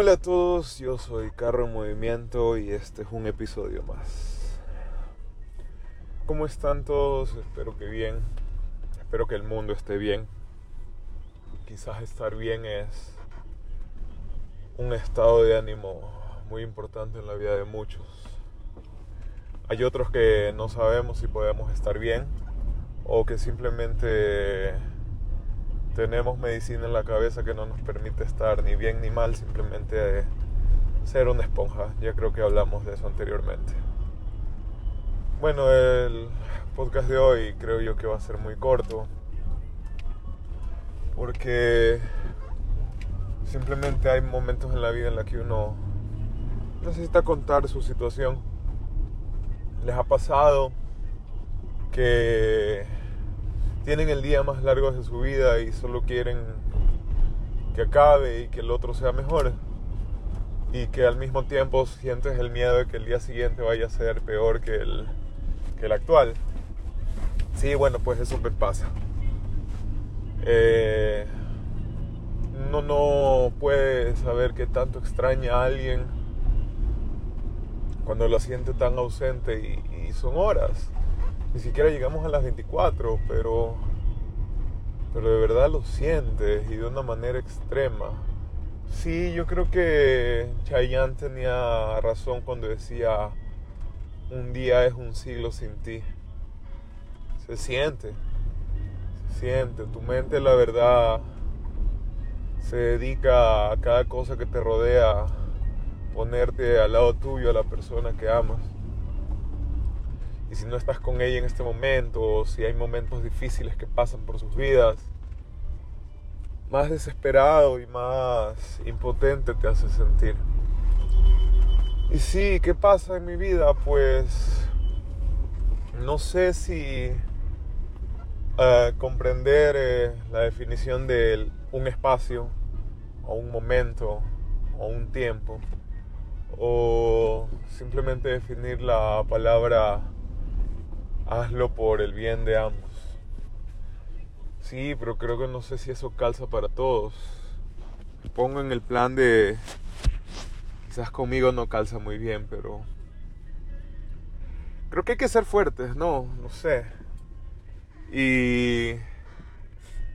Hola a todos, yo soy Carro en Movimiento y este es un episodio más. ¿Cómo están todos? Espero que bien. Espero que el mundo esté bien. Quizás estar bien es un estado de ánimo muy importante en la vida de muchos. Hay otros que no sabemos si podemos estar bien o que simplemente tenemos medicina en la cabeza que no nos permite estar ni bien ni mal, simplemente ser una esponja. Ya creo que hablamos de eso anteriormente. Bueno, el podcast de hoy creo yo que va a ser muy corto porque simplemente hay momentos en la vida en los que uno necesita contar su situación. Les ha pasado que tienen el día más largo de su vida y solo quieren que acabe y que el otro sea mejor. Y que al mismo tiempo sientes el miedo de que el día siguiente vaya a ser peor que el, que el actual. Sí, bueno, pues eso me pasa. Eh, no puede saber que tanto extraña a alguien cuando lo siente tan ausente y son horas ni siquiera llegamos a las 24, pero, pero de verdad lo sientes y de una manera extrema. Sí, yo creo que Chayanne tenía razón cuando decía, un día es un siglo sin ti. Se siente, se siente. Tu mente, la verdad, se dedica a cada cosa que te rodea, ponerte al lado tuyo a la persona que amas. Y si no estás con ella en este momento, o si hay momentos difíciles que pasan por sus vidas, más desesperado y más impotente te hace sentir. Y sí, ¿qué pasa en mi vida? Pues no sé si uh, comprender eh, la definición de un espacio, o un momento, o un tiempo, o simplemente definir la palabra hazlo por el bien de ambos. Sí, pero creo que no sé si eso calza para todos. pongo en el plan de... Quizás conmigo no calza muy bien, pero... Creo que hay que ser fuertes, no, no sé. Y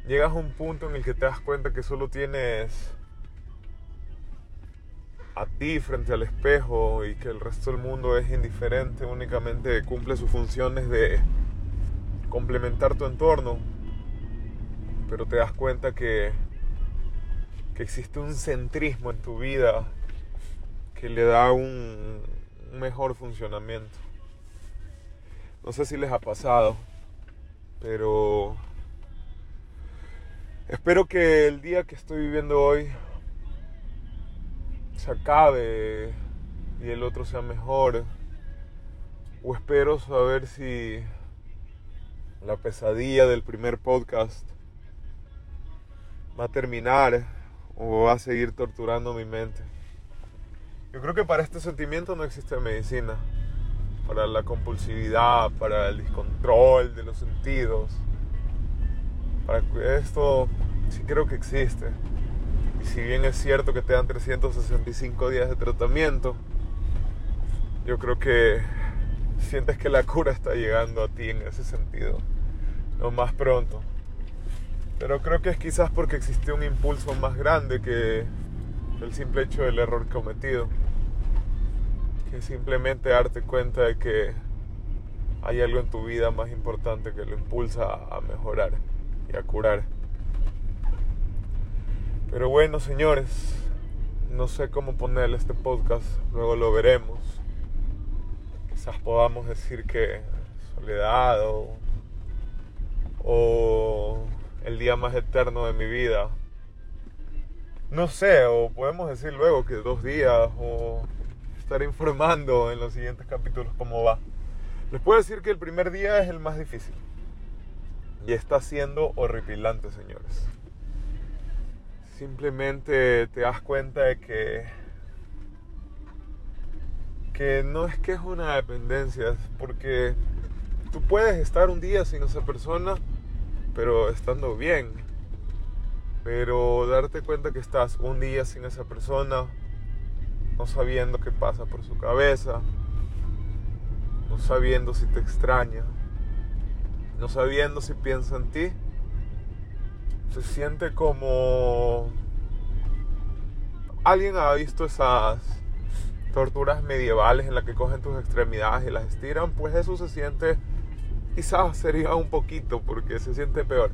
llegas a un punto en el que te das cuenta que solo tienes a ti frente al espejo y que el resto del mundo es indiferente, únicamente cumple sus funciones de complementar tu entorno, pero te das cuenta que, que existe un centrismo en tu vida que le da un, un mejor funcionamiento. No sé si les ha pasado, pero espero que el día que estoy viviendo hoy se acabe y el otro sea mejor. O espero saber si la pesadilla del primer podcast va a terminar o va a seguir torturando mi mente. Yo creo que para este sentimiento no existe medicina. Para la compulsividad, para el descontrol de los sentidos. Para esto sí creo que existe. Y si bien es cierto que te dan 365 días de tratamiento, yo creo que sientes que la cura está llegando a ti en ese sentido, lo más pronto. Pero creo que es quizás porque existió un impulso más grande que el simple hecho del error cometido. Que simplemente darte cuenta de que hay algo en tu vida más importante que lo impulsa a mejorar y a curar. Pero bueno, señores, no sé cómo ponerle este podcast, luego lo veremos. Quizás podamos decir que soledad o, el día más eterno de mi vida. No sé, o podemos decir luego que dos días o estar informando en los siguientes capítulos cómo va. Les puedo decir que el primer día es el más difícil. Y está siendo horripilante, señores simplemente te das cuenta de que que no es que es una dependencia, porque tú puedes estar un día sin esa persona, pero estando bien. Pero darte cuenta que estás un día sin esa persona no sabiendo qué pasa por su cabeza, no sabiendo si te extraña, no sabiendo si piensa en ti, se siente como... ¿Alguien ha visto esas torturas medievales en las que cogen tus extremidades y las estiran? Pues eso se siente, quizás sería un poquito, porque se siente peor.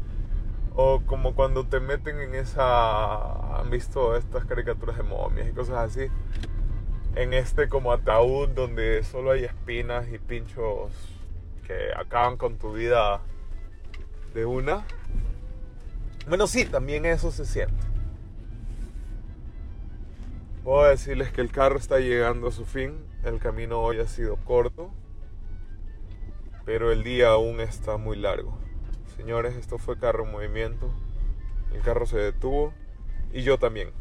O como cuando te meten en esa... ¿Han visto estas caricaturas de momias y cosas así? En este como ataúd donde solo hay espinas y pinchos que acaban con tu vida de una. Bueno, sí, también eso se siente. Puedo decirles que el carro está llegando a su fin. El camino hoy ha sido corto. Pero el día aún está muy largo. Señores, esto fue Carro en Movimiento. El carro se detuvo. Y yo también.